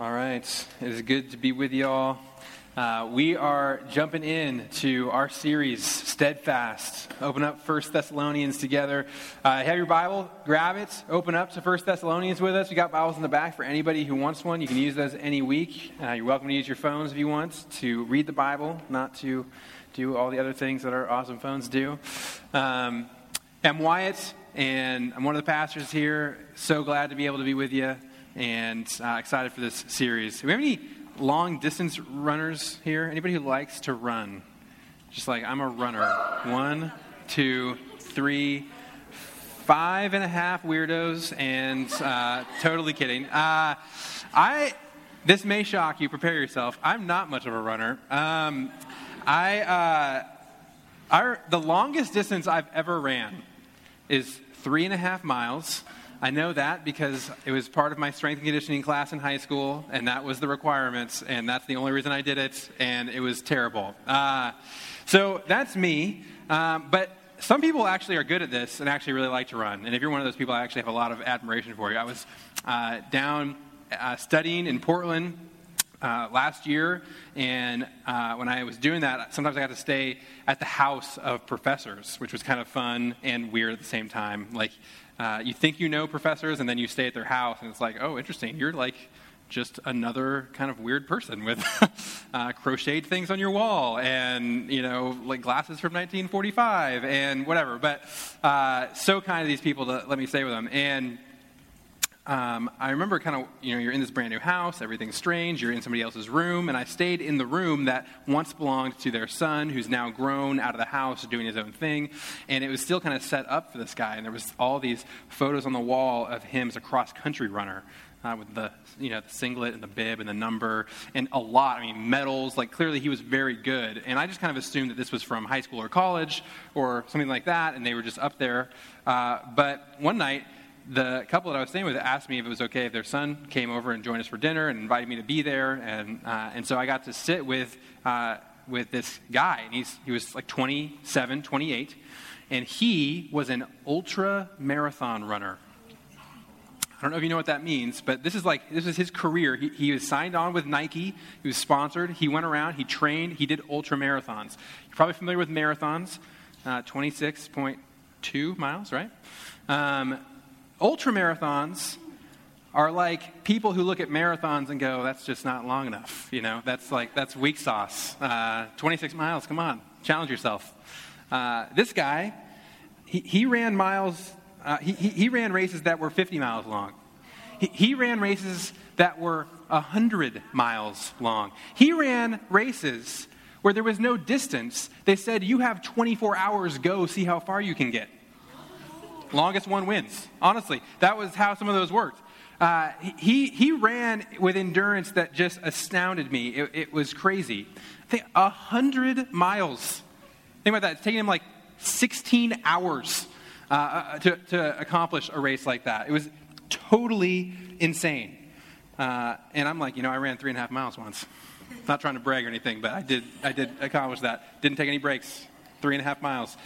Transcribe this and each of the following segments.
All right. It is good to be with y'all. Uh, we are jumping in to our series, Steadfast. Open up First Thessalonians together. Uh, have your Bible, grab it, open up to First Thessalonians with us. We got Bibles in the back for anybody who wants one. You can use those any week. Uh, you're welcome to use your phones if you want to read the Bible, not to do all the other things that our awesome phones do. Um, I'm Wyatt, and I'm one of the pastors here. So glad to be able to be with you and uh, excited for this series. Do we have any long distance runners here? Anybody who likes to run? Just like I'm a runner. One, two, three, five and a half weirdos, and uh, totally kidding. Uh, I this may shock you. Prepare yourself. I'm not much of a runner. Um, I, uh, the longest distance I've ever ran is three and a half miles. I know that because it was part of my strength and conditioning class in high school, and that was the requirements, and that's the only reason I did it, and it was terrible. Uh, so that's me. Um, but some people actually are good at this and actually really like to run. And if you're one of those people, I actually have a lot of admiration for you. I was uh, down uh, studying in Portland uh, last year, and uh, when I was doing that, sometimes I got to stay at the house of professors, which was kind of fun and weird at the same time. Like, uh, you think you know professors, and then you stay at their house, and it's like, oh, interesting. You're like just another kind of weird person with uh, crocheted things on your wall and you know like glasses from 1945 and whatever but uh, so kind of these people to let me stay with them and um, I remember kind of, you know, you're in this brand new house, everything's strange, you're in somebody else's room, and I stayed in the room that once belonged to their son, who's now grown out of the house, doing his own thing, and it was still kind of set up for this guy, and there was all these photos on the wall of him as a cross-country runner. Uh, with the you know the singlet and the bib and the number and a lot I mean medals like clearly he was very good and I just kind of assumed that this was from high school or college or something like that and they were just up there uh, but one night the couple that I was staying with asked me if it was okay if their son came over and joined us for dinner and invited me to be there. And, uh, and so I got to sit with, uh, with this guy. And he's, he was like 27, 28. And he was an ultra marathon runner. I don't know if you know what that means, but this is like this is his career. He, he was signed on with Nike. He was sponsored. He went around. He trained. He did ultra marathons. You're probably familiar with marathons, uh, 26.2 miles, right? Um, Ultra marathons are like people who look at marathons and go, that's just not long enough. You know, that's like, that's weak sauce. Uh, 26 miles, come on, challenge yourself. Uh, this guy, he, he ran miles, uh, he, he, ran races that were 50 miles long. He, he ran races that were 100 miles long. He ran races where there was no distance. They said, you have 24 hours, go see how far you can get. Longest one wins. Honestly, that was how some of those worked. Uh, he, he ran with endurance that just astounded me. It, it was crazy. I think 100 miles. Think about that. It's taking him like 16 hours uh, uh, to, to accomplish a race like that. It was totally insane. Uh, and I'm like, you know, I ran three and a half miles once. Not trying to brag or anything, but I did, I did accomplish that. Didn't take any breaks. Three and a half miles.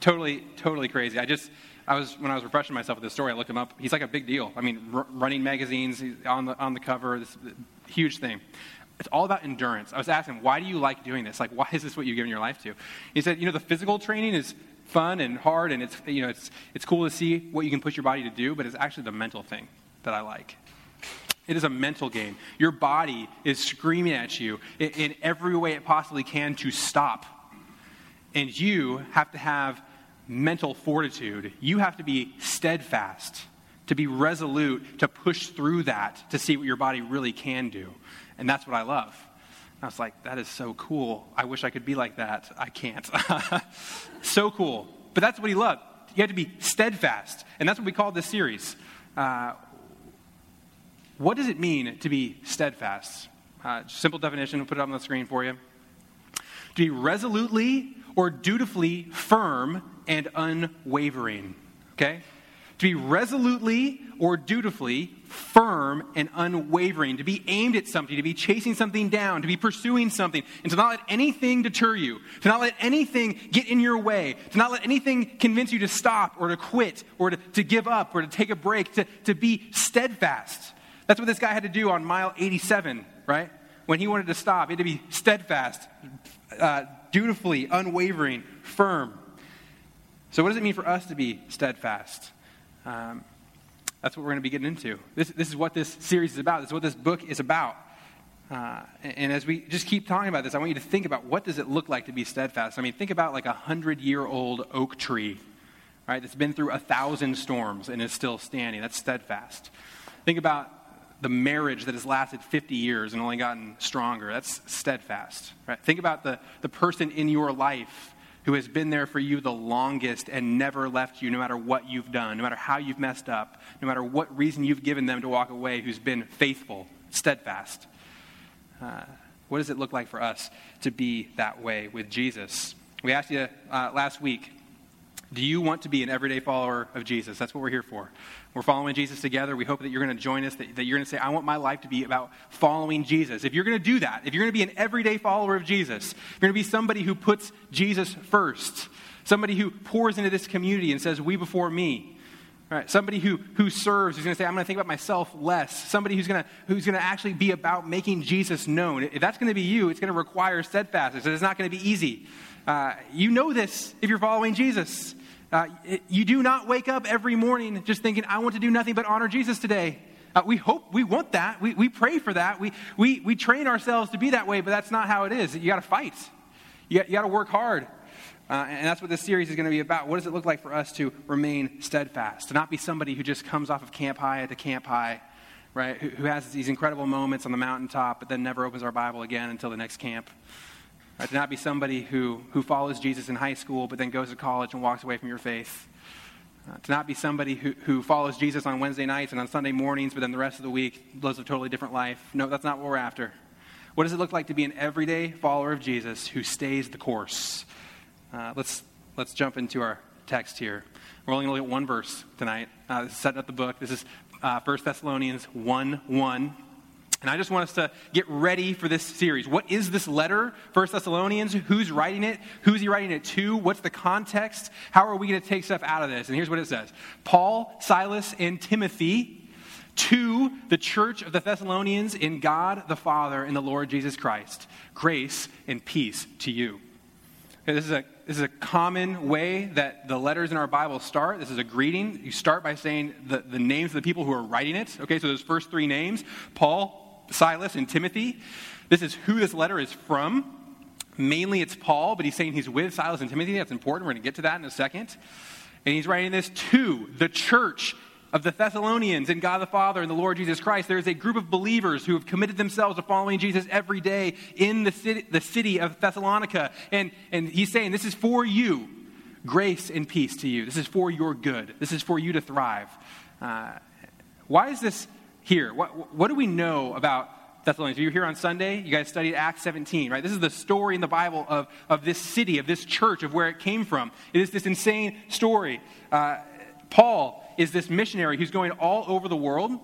Totally, totally crazy. I just, I was when I was refreshing myself with this story, I looked him up. He's like a big deal. I mean, r- running magazines on the on the cover, this huge thing. It's all about endurance. I was asking, why do you like doing this? Like, why is this what you've given your life to? He said, you know, the physical training is fun and hard, and it's you know, it's it's cool to see what you can push your body to do, but it's actually the mental thing that I like. It is a mental game. Your body is screaming at you in, in every way it possibly can to stop. And you have to have mental fortitude. You have to be steadfast, to be resolute, to push through that, to see what your body really can do. And that's what I love. I was like, that is so cool. I wish I could be like that. I can't. so cool. But that's what he loved. You have to be steadfast. And that's what we call this series. Uh, what does it mean to be steadfast? Uh, simple definition, we'll put it up on the screen for you. To be resolutely or dutifully firm and unwavering. Okay? To be resolutely or dutifully firm and unwavering, to be aimed at something, to be chasing something down, to be pursuing something, and to not let anything deter you, to not let anything get in your way, to not let anything convince you to stop or to quit or to, to give up or to take a break, to, to be steadfast. That's what this guy had to do on mile 87, right? When he wanted to stop, he had to be steadfast, uh, dutifully, unwavering, firm. So, what does it mean for us to be steadfast? Um, that's what we're going to be getting into. This, this is what this series is about. This is what this book is about. Uh, and as we just keep talking about this, I want you to think about what does it look like to be steadfast. I mean, think about like a hundred-year-old oak tree, right? That's been through a thousand storms and is still standing. That's steadfast. Think about the marriage that has lasted 50 years and only gotten stronger. That's steadfast, right? Think about the, the person in your life who has been there for you the longest and never left you, no matter what you've done, no matter how you've messed up, no matter what reason you've given them to walk away, who's been faithful, steadfast. Uh, what does it look like for us to be that way with Jesus? We asked you uh, last week do you want to be an everyday follower of Jesus? That's what we're here for. We're following Jesus together. We hope that you're going to join us, that, that you're going to say, I want my life to be about following Jesus. If you're going to do that, if you're going to be an everyday follower of Jesus, you're going to be somebody who puts Jesus first, somebody who pours into this community and says, We before me. Right, somebody who, who serves, who's going to say, I'm going to think about myself less. Somebody who's going to, who's going to actually be about making Jesus known. If that's going to be you, it's going to require steadfastness. It's not going to be easy. Uh, you know this if you're following Jesus. Uh, you do not wake up every morning just thinking, I want to do nothing but honor Jesus today. Uh, we hope, we want that. We, we pray for that. We, we, we train ourselves to be that way, but that's not how it is. You got to fight, you got, to work hard. Uh, and that's what this series is going to be about. What does it look like for us to remain steadfast? To not be somebody who just comes off of camp high to camp high, right? Who, who has these incredible moments on the mountaintop, but then never opens our Bible again until the next camp. Right? To not be somebody who, who follows Jesus in high school, but then goes to college and walks away from your faith. Uh, to not be somebody who, who follows Jesus on Wednesday nights and on Sunday mornings, but then the rest of the week lives a totally different life. No, that's not what we're after. What does it look like to be an everyday follower of Jesus who stays the course? Uh, let's, let's jump into our text here. We're only going to look at one verse tonight. Uh, this is setting up the book. This is uh, 1 Thessalonians 1 1. And I just want us to get ready for this series. What is this letter, 1 Thessalonians? Who's writing it? Who's he writing it to? What's the context? How are we going to take stuff out of this? And here's what it says Paul, Silas, and Timothy to the church of the Thessalonians in God the Father and the Lord Jesus Christ. Grace and peace to you. This is a this is a common way that the letters in our Bible start. This is a greeting. You start by saying the, the names of the people who are writing it. Okay, so those first three names Paul, Silas, and Timothy. This is who this letter is from. Mainly it's Paul, but he's saying he's with Silas and Timothy. That's important. We're going to get to that in a second. And he's writing this to the church of the Thessalonians and God the Father and the Lord Jesus Christ, there is a group of believers who have committed themselves to following Jesus every day in the city, the city of Thessalonica. And, and he's saying, This is for you. Grace and peace to you. This is for your good. This is for you to thrive. Uh, why is this here? What, what do we know about Thessalonians. If you're here on Sunday, you guys studied Acts 17, right? This is the story in the Bible of, of this city, of this church, of where it came from. It is this insane story. Uh, Paul is this missionary who's going all over the world.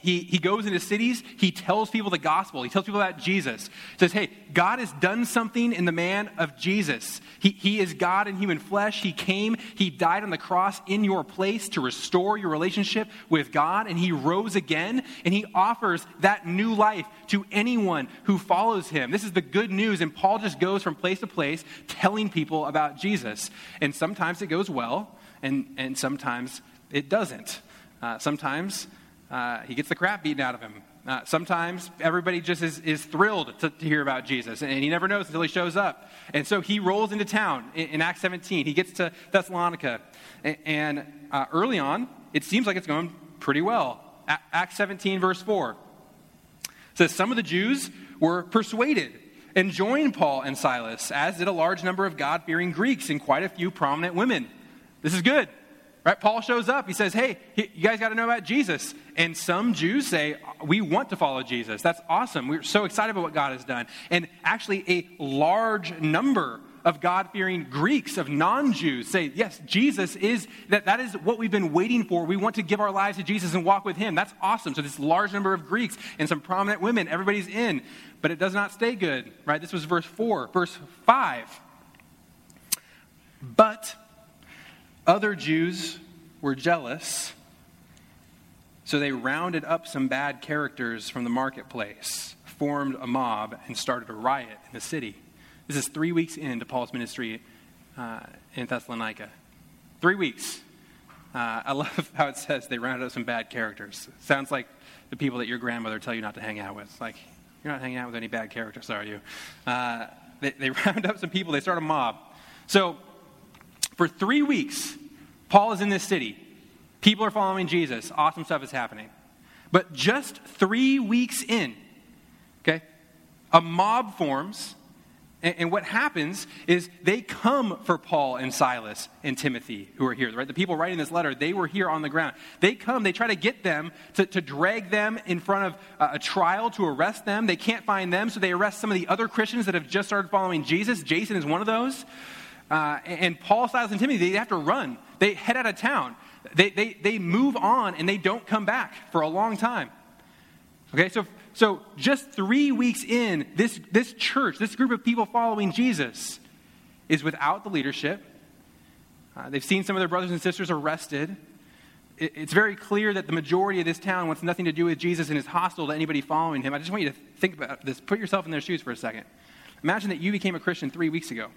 He, he goes into cities, he tells people the gospel, he tells people about Jesus. He says, Hey, God has done something in the man of Jesus. He, he is God in human flesh. He came, he died on the cross in your place to restore your relationship with God, and he rose again, and he offers that new life to anyone who follows him. This is the good news, and Paul just goes from place to place telling people about Jesus. And sometimes it goes well, and, and sometimes it doesn't. Uh, sometimes uh, he gets the crap beaten out of him. Uh, sometimes everybody just is, is thrilled to, to, hear about Jesus, and he never knows until he shows up. And so he rolls into town in, in Acts 17. He gets to Thessalonica, and, and uh, early on, it seems like it's going pretty well. A- Acts 17, verse 4 says, Some of the Jews were persuaded and joined Paul and Silas, as did a large number of God fearing Greeks and quite a few prominent women. This is good. Right? Paul shows up. He says, Hey, you guys got to know about Jesus. And some Jews say, We want to follow Jesus. That's awesome. We're so excited about what God has done. And actually, a large number of God fearing Greeks, of non Jews, say, Yes, Jesus is, that, that is what we've been waiting for. We want to give our lives to Jesus and walk with him. That's awesome. So, this large number of Greeks and some prominent women, everybody's in. But it does not stay good, right? This was verse 4. Verse 5. But other Jews were jealous, So they rounded up some bad characters from the marketplace, formed a mob, and started a riot in the city. This is three weeks into Paul's ministry uh, in Thessalonica. Three weeks. Uh, I love how it says they rounded up some bad characters. Sounds like the people that your grandmother tell you not to hang out with. Like, you're not hanging out with any bad characters, are you? Uh, they, they round up some people, they start a mob. So, for three weeks, Paul is in this city. People are following Jesus. Awesome stuff is happening. But just three weeks in, okay, a mob forms and, and, what happens is they come for Paul and Silas and Timothy, who are here, right? The people writing this letter, they were here on the ground. They come, they try to get them to, to drag them in front of a, a trial to arrest them. They can't find them, so they arrest some of the other Christians that have just started following Jesus. Jason is one of those. Uh, and Paul, Silas, and Timothy, they have to run. They head out of town. They, they, they move on and they don't come back for a long time. Okay, so so, just three weeks in, this, this church, this group of people following Jesus, is without the leadership. Uh, they've seen some of their brothers and sisters arrested. It, it's very clear that the majority of this town wants nothing to do with Jesus and is hostile to anybody following him. I just want you to think about this. Put yourself in their shoes for a second. Imagine that you became a Christian three weeks ago.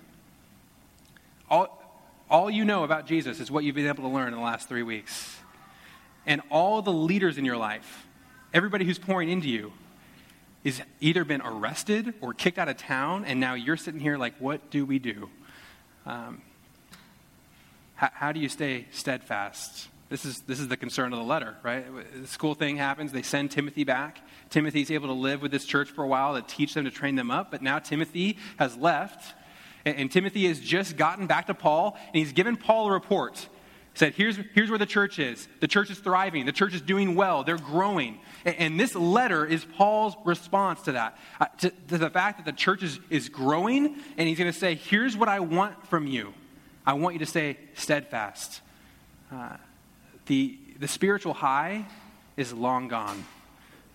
All, all you know about Jesus is what you've been able to learn in the last three weeks. And all the leaders in your life, everybody who's pouring into you, is either been arrested or kicked out of town, and now you're sitting here like, what do we do? Um, how, how do you stay steadfast? This is, this is the concern of the letter, right? This cool thing happens. They send Timothy back. Timothy's able to live with this church for a while to teach them, to train them up. But now Timothy has left. And, and Timothy has just gotten back to Paul, and he's given Paul a report said, here's, here's where the church is. The church is thriving. The church is doing well. They're growing. And, and this letter is Paul's response to that, uh, to, to, the fact that the church is, is growing. And he's going to say, here's what I want from you. I want you to stay steadfast. Uh, the, the spiritual high is long gone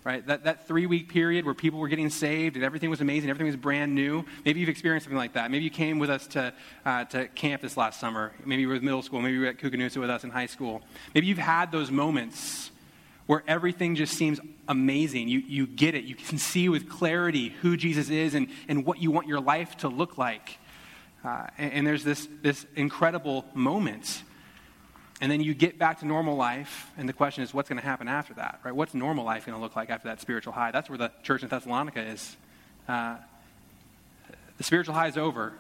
right? That, that three week period where people were getting saved and everything was amazing, everything was brand new. Maybe you've experienced something like that. Maybe you came with us to, uh, to camp this last summer. Maybe you were with middle school. Maybe you were at Koocanusa with us in high school. Maybe you've had those moments where everything just seems amazing. You, you get it. You can see with clarity who Jesus is and, and what you want your life to look like. Uh, and, and there's this, this incredible moment and then you get back to normal life, and the question is, what's going to happen after that, right? What's normal life going to look like after that spiritual high? That's where the church in Thessalonica is. Uh, the spiritual high is over.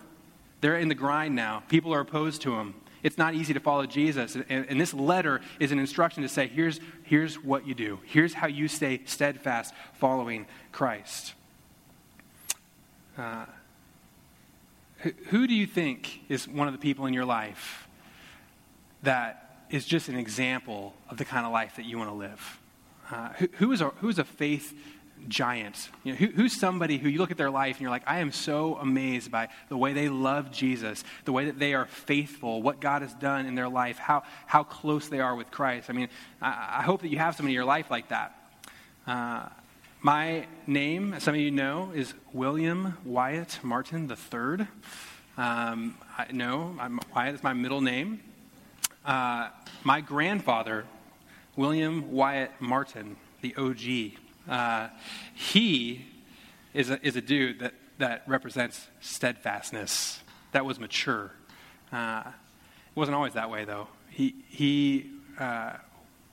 They're in the grind now. People are opposed to them. It's not easy to follow Jesus. And, and this letter is an instruction to say, here's, here's what you do. Here's how you stay steadfast following Christ. Uh, who, who do you think is one of the people in your life that is just an example of the kind of life that you want to live. Uh, who, who, is a, who is a faith giant? You know, who, who's somebody who you look at their life and you're like, I am so amazed by the way they love Jesus, the way that they are faithful, what God has done in their life, how, how close they are with Christ. I mean, I, I hope that you have somebody in your life like that. Uh, my name, as some of you know, is William Wyatt Martin III. Um, I, no, I'm, Wyatt is my middle name. Uh, my grandfather, William Wyatt Martin, the OG, uh, he is a, is a dude that, that represents steadfastness, that was mature. Uh, it wasn't always that way, though. He, he uh,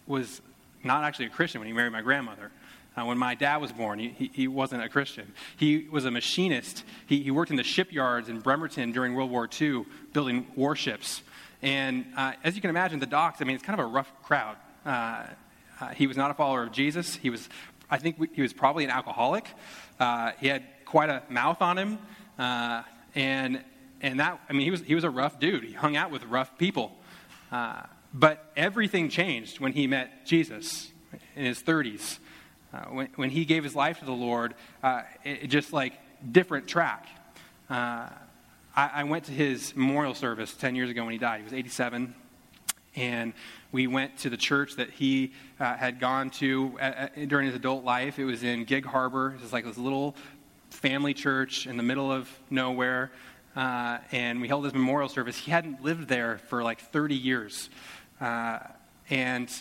was not actually a Christian when he married my grandmother. Uh, when my dad was born, he, he, he, wasn't a Christian. He was a machinist. He, he worked in the shipyards in Bremerton during World War II, building warships. And uh, as you can imagine, the docks, I mean, it's kind of a rough crowd. Uh, uh, he was not a follower of Jesus. He was, I think he was probably an alcoholic. Uh, he had quite a mouth on him. Uh, and, and that, I mean, he was, he was a rough dude. He hung out with rough people. Uh, but everything changed when he met Jesus in his 30s. when, when he gave his life to the Lord, it, it just like different track. I, I went to his memorial service 10 years ago when he died. He was 87. And we went to the church that he uh, had gone to uh, uh, during his adult life. It was in Gig Harbor. It was like this little family church in the middle of nowhere. Uh, and we held his memorial service. He hadn't lived there for like 30 years. Uh, and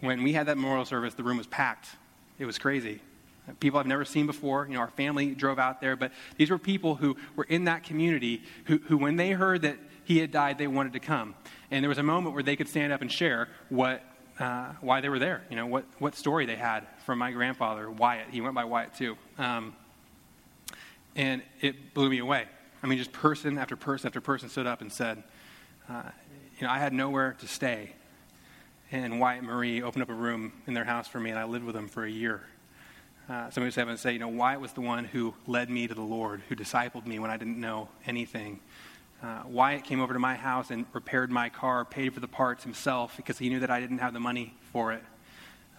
when we had that memorial service, the room was packed. It was crazy. People I've never seen before. You know, our family drove out there, but these were people who were in that community who, who when they heard that he had died, they wanted to come. And there was a moment where they could stand up and share what, uh, why they were there, you know, what, what story they had from my grandfather, Wyatt. He went by Wyatt too. Um, and it blew me away. I mean, just person after person after person stood up and said, uh, you know, I had nowhere to stay. And Wyatt Marie opened up a room in their house for me, and I lived with them for a year. Uh, somebody was having to say, you know, Wyatt was the one who led me to the Lord, who discipled me when I didn't know anything. Uh, Wyatt came over to my house and repaired my car, paid for the parts himself because he knew that I didn't have the money for it.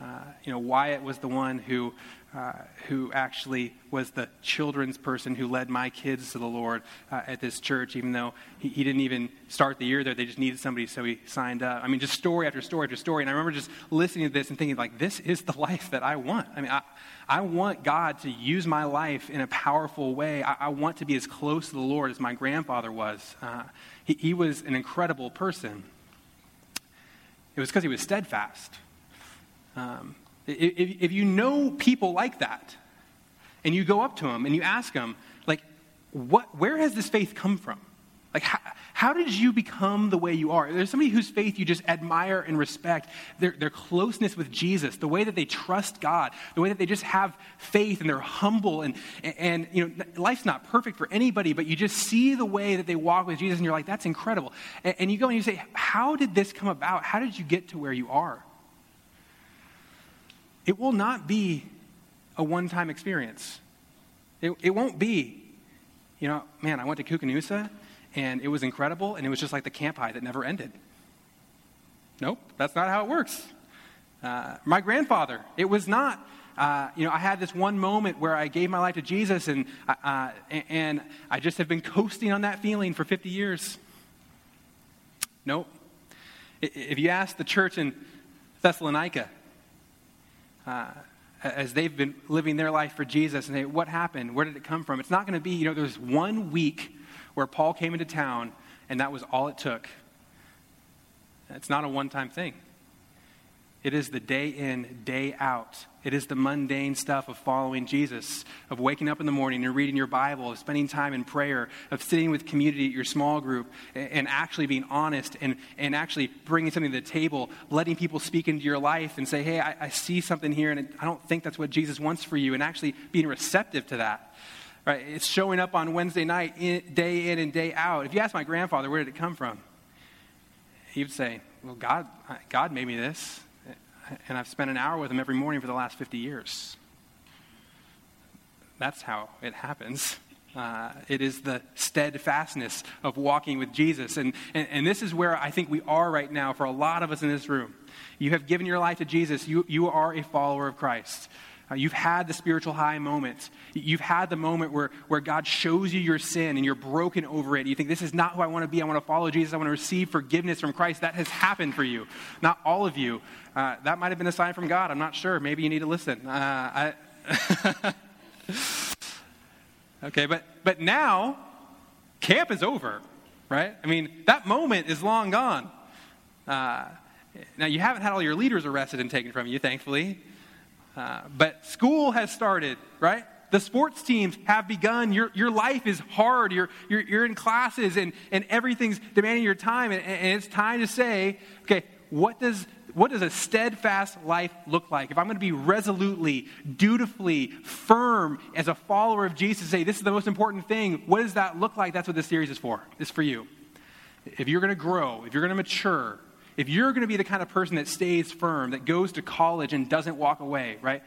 Uh, you know, Wyatt was the one who uh, who actually was the children's person who led my kids to the Lord uh, at this church, even though he, he, didn't even start the year there. They just needed somebody, so he signed up. I mean, just story after story after story. And I remember just listening to this and thinking, like, this is the life that I want. I mean, I, I want God to use my life in a powerful way. I, I want to be as close to the Lord as my grandfather was. Uh, he, he was an incredible person. It was because he was steadfast. Um, if, if you know people like that, and you go up to them and you ask them, like, what, where has this faith come from? Like, how, how did you become the way you are? There's somebody whose faith you just admire and respect, their, their closeness with Jesus, the way that they trust God, the way that they just have faith and they're humble. And, and, you know, life's not perfect for anybody, but you just see the way that they walk with Jesus and you're like, that's incredible. And, and you go and you say, how did this come about? How did you get to where you are? It will not be a one time experience. It, it won't be, you know, man, I went to Koocanusa and it was incredible and it was just like the camp high that never ended. Nope, that's not how it works. Uh, my grandfather, it was not. Uh, you know, I had this one moment where I gave my life to Jesus, and uh, and I just have been coasting on that feeling for 50 years. Nope. If you ask the church in Thessalonica, uh, as they've been living their life for Jesus and say, what happened? Where did it come from? It's not going to be, you know, there's one week where Paul came into town and that was all it took. It's not a one time thing. It is the day in, day out. It is the mundane stuff of following Jesus, of waking up in the morning and reading your Bible, of spending time in prayer, of sitting with community at your small group, and actually being honest and, and actually bringing something to the table, letting people speak into your life and say, hey, I, I see something here, and I don't think that's what Jesus wants for you, and actually being receptive to that. Right? It's showing up on Wednesday night, in, day in and day out. If you ask my grandfather, where did it come from? He would say, well, God, God made me this and I've spent an hour with him every morning for the last 50 years. That's how it happens. Uh, it is the steadfastness of walking with Jesus. And, and, and, this is where I think we are right now for a lot of us in this room. You have given your life to Jesus, you, you are a follower of Christ. Uh, you've had the spiritual high moment. You've had the moment where, where God shows you your sin and you're broken over it. You think, this is not who I want to be. I want to follow Jesus. I want to receive forgiveness from Christ. That has happened for you. Not all of you. Uh, that might have been a sign from God. I'm not sure. Maybe you need to listen. Uh, I okay, but, but now, camp is over, right? I mean, that moment is long gone. Uh, now, you haven't had all your leaders arrested and taken from you, thankfully. Uh, but school has started, right? The sports teams have begun. Your, your life is hard. You're, you're, you're in classes and, and everything's demanding your time. And, and it's time to say, okay, what does, what does a steadfast life look like? If I'm going to be resolutely, dutifully, firm as a follower of Jesus, say, this is the most important thing, what does that look like? That's what this series is for. It's for you. If you're going to grow, if you're going to mature, if you're going to be the kind of person that stays firm, that goes to college and doesn't walk away, right?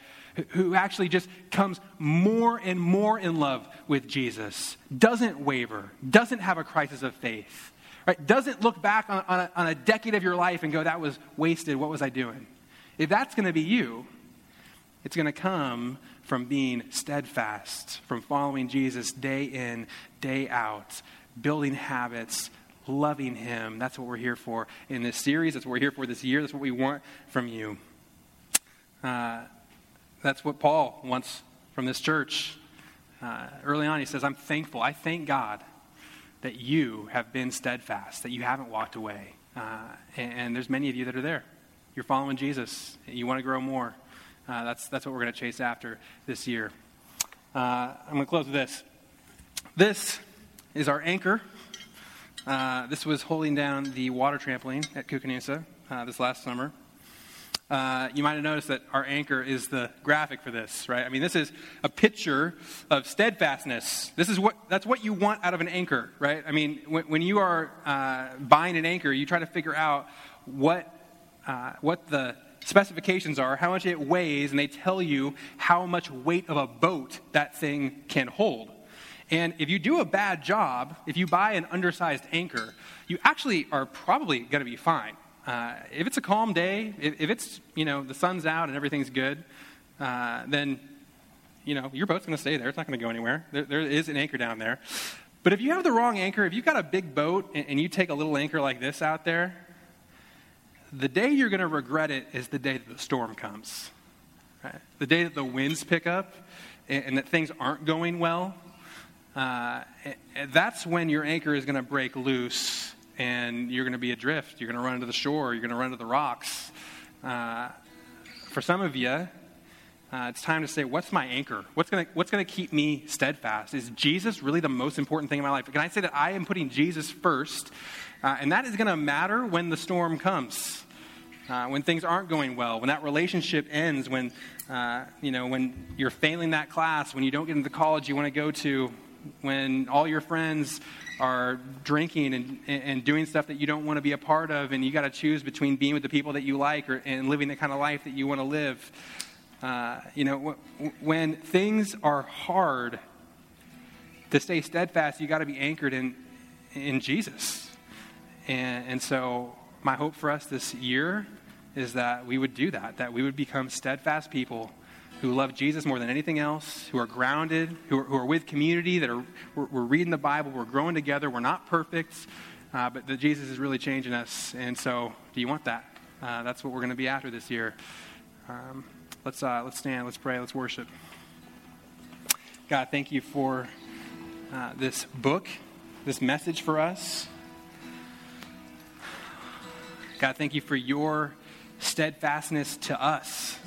Who actually just comes more and more in love with Jesus, doesn't waver, doesn't have a crisis of faith, right? Doesn't look back on, on, a, on a decade of your life and go, that was wasted. What was I doing? If that's going to be you, it's going to come from being steadfast, from following Jesus day in, day out, building habits, loving Him. That's what we're here for in this series. That's what we're here for this year. That's what we want from you. Uh, that's what Paul wants from this church. Uh, early on, he says, I'm thankful. I thank God that you have been steadfast, that you haven't walked away. Uh, and, and, there's many of you that are there. you're following Jesus, you want to grow more, uh, that's, that's what we're going to chase after this year. Uh, I'm going to close with this. This is our anchor. Uh, this was holding down the water trampoline at Koocanusa uh, this last summer. Uh, you might have noticed that our anchor is the graphic for this, right? I mean, this is a picture of steadfastness. This is what that's what you want out of an anchor, right? I mean, when, when you are uh, buying an anchor, you try to figure out what uh, what the specifications are, how much it weighs, and they tell you how much weight of a boat that thing can hold. And if you do a bad job, if you buy an undersized anchor, you actually are probably going to be fine uh, if it's a calm day, if, if, it's, you know, the sun's out and everything's good, uh, then, you know, your boat's going to stay there. It's not going to go anywhere. There, there is an anchor down there. But if you have the wrong anchor, if you've got a big boat and, and you take a little anchor like this out there, the day you're going to regret it is the day that the storm comes. Right? The day that the winds pick up and, and that things aren't going well. Uh, that's when your anchor is going to break loose and you're going to be adrift. You're going to run into the shore. You're going to run into the rocks. Uh, for some of you, uh, it's time to say, what's my anchor? What's going what's to keep me steadfast? Is Jesus really the most important thing in my life? Can I say that I am putting Jesus first? Uh, and that is going to matter when the storm comes. Uh, when things aren't going well, when that relationship ends, when uh, you know when you're failing that class, when you don't get into the college you want to go to, when all your friends are drinking and, and doing stuff that you don't want to be a part of, and you got to choose between being with the people that you like or, and living the kind of life that you want to live. Uh, you know, when things are hard, to stay steadfast, you got to be anchored in, in Jesus. And, and so, my hope for us this year is that we would do that, that we would become steadfast people who love Jesus more than anything else, who are grounded, who are, who are with community, that are, we're, we're, reading the Bible, we're growing together, we're not perfect, uh, but that Jesus is really changing us. And so, do you want that? Uh, that's what we're going to be after this year. Um, let's, uh, let's stand, let's pray, let's worship. God, thank you for uh, this book, this message for us. God, thank you for your steadfastness to us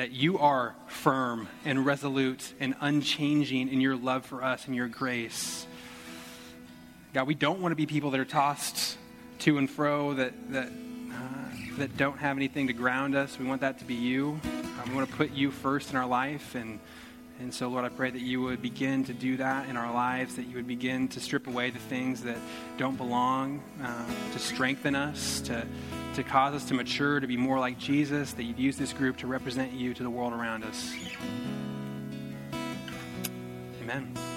that you are firm and resolute and unchanging in your love for us and your grace. God, we don't want to be people that are tossed to and fro, that, that, uh, that don't have anything to ground us. We want that to be you. Um, we want to put you first in our life. And, and so, Lord, I pray that you would begin to do that in our lives, that you would begin to strip away the things that don't belong, uh, to strengthen us, to to cause us to mature, to be more like Jesus, that you'd use this group to represent you to the world around us. Amen.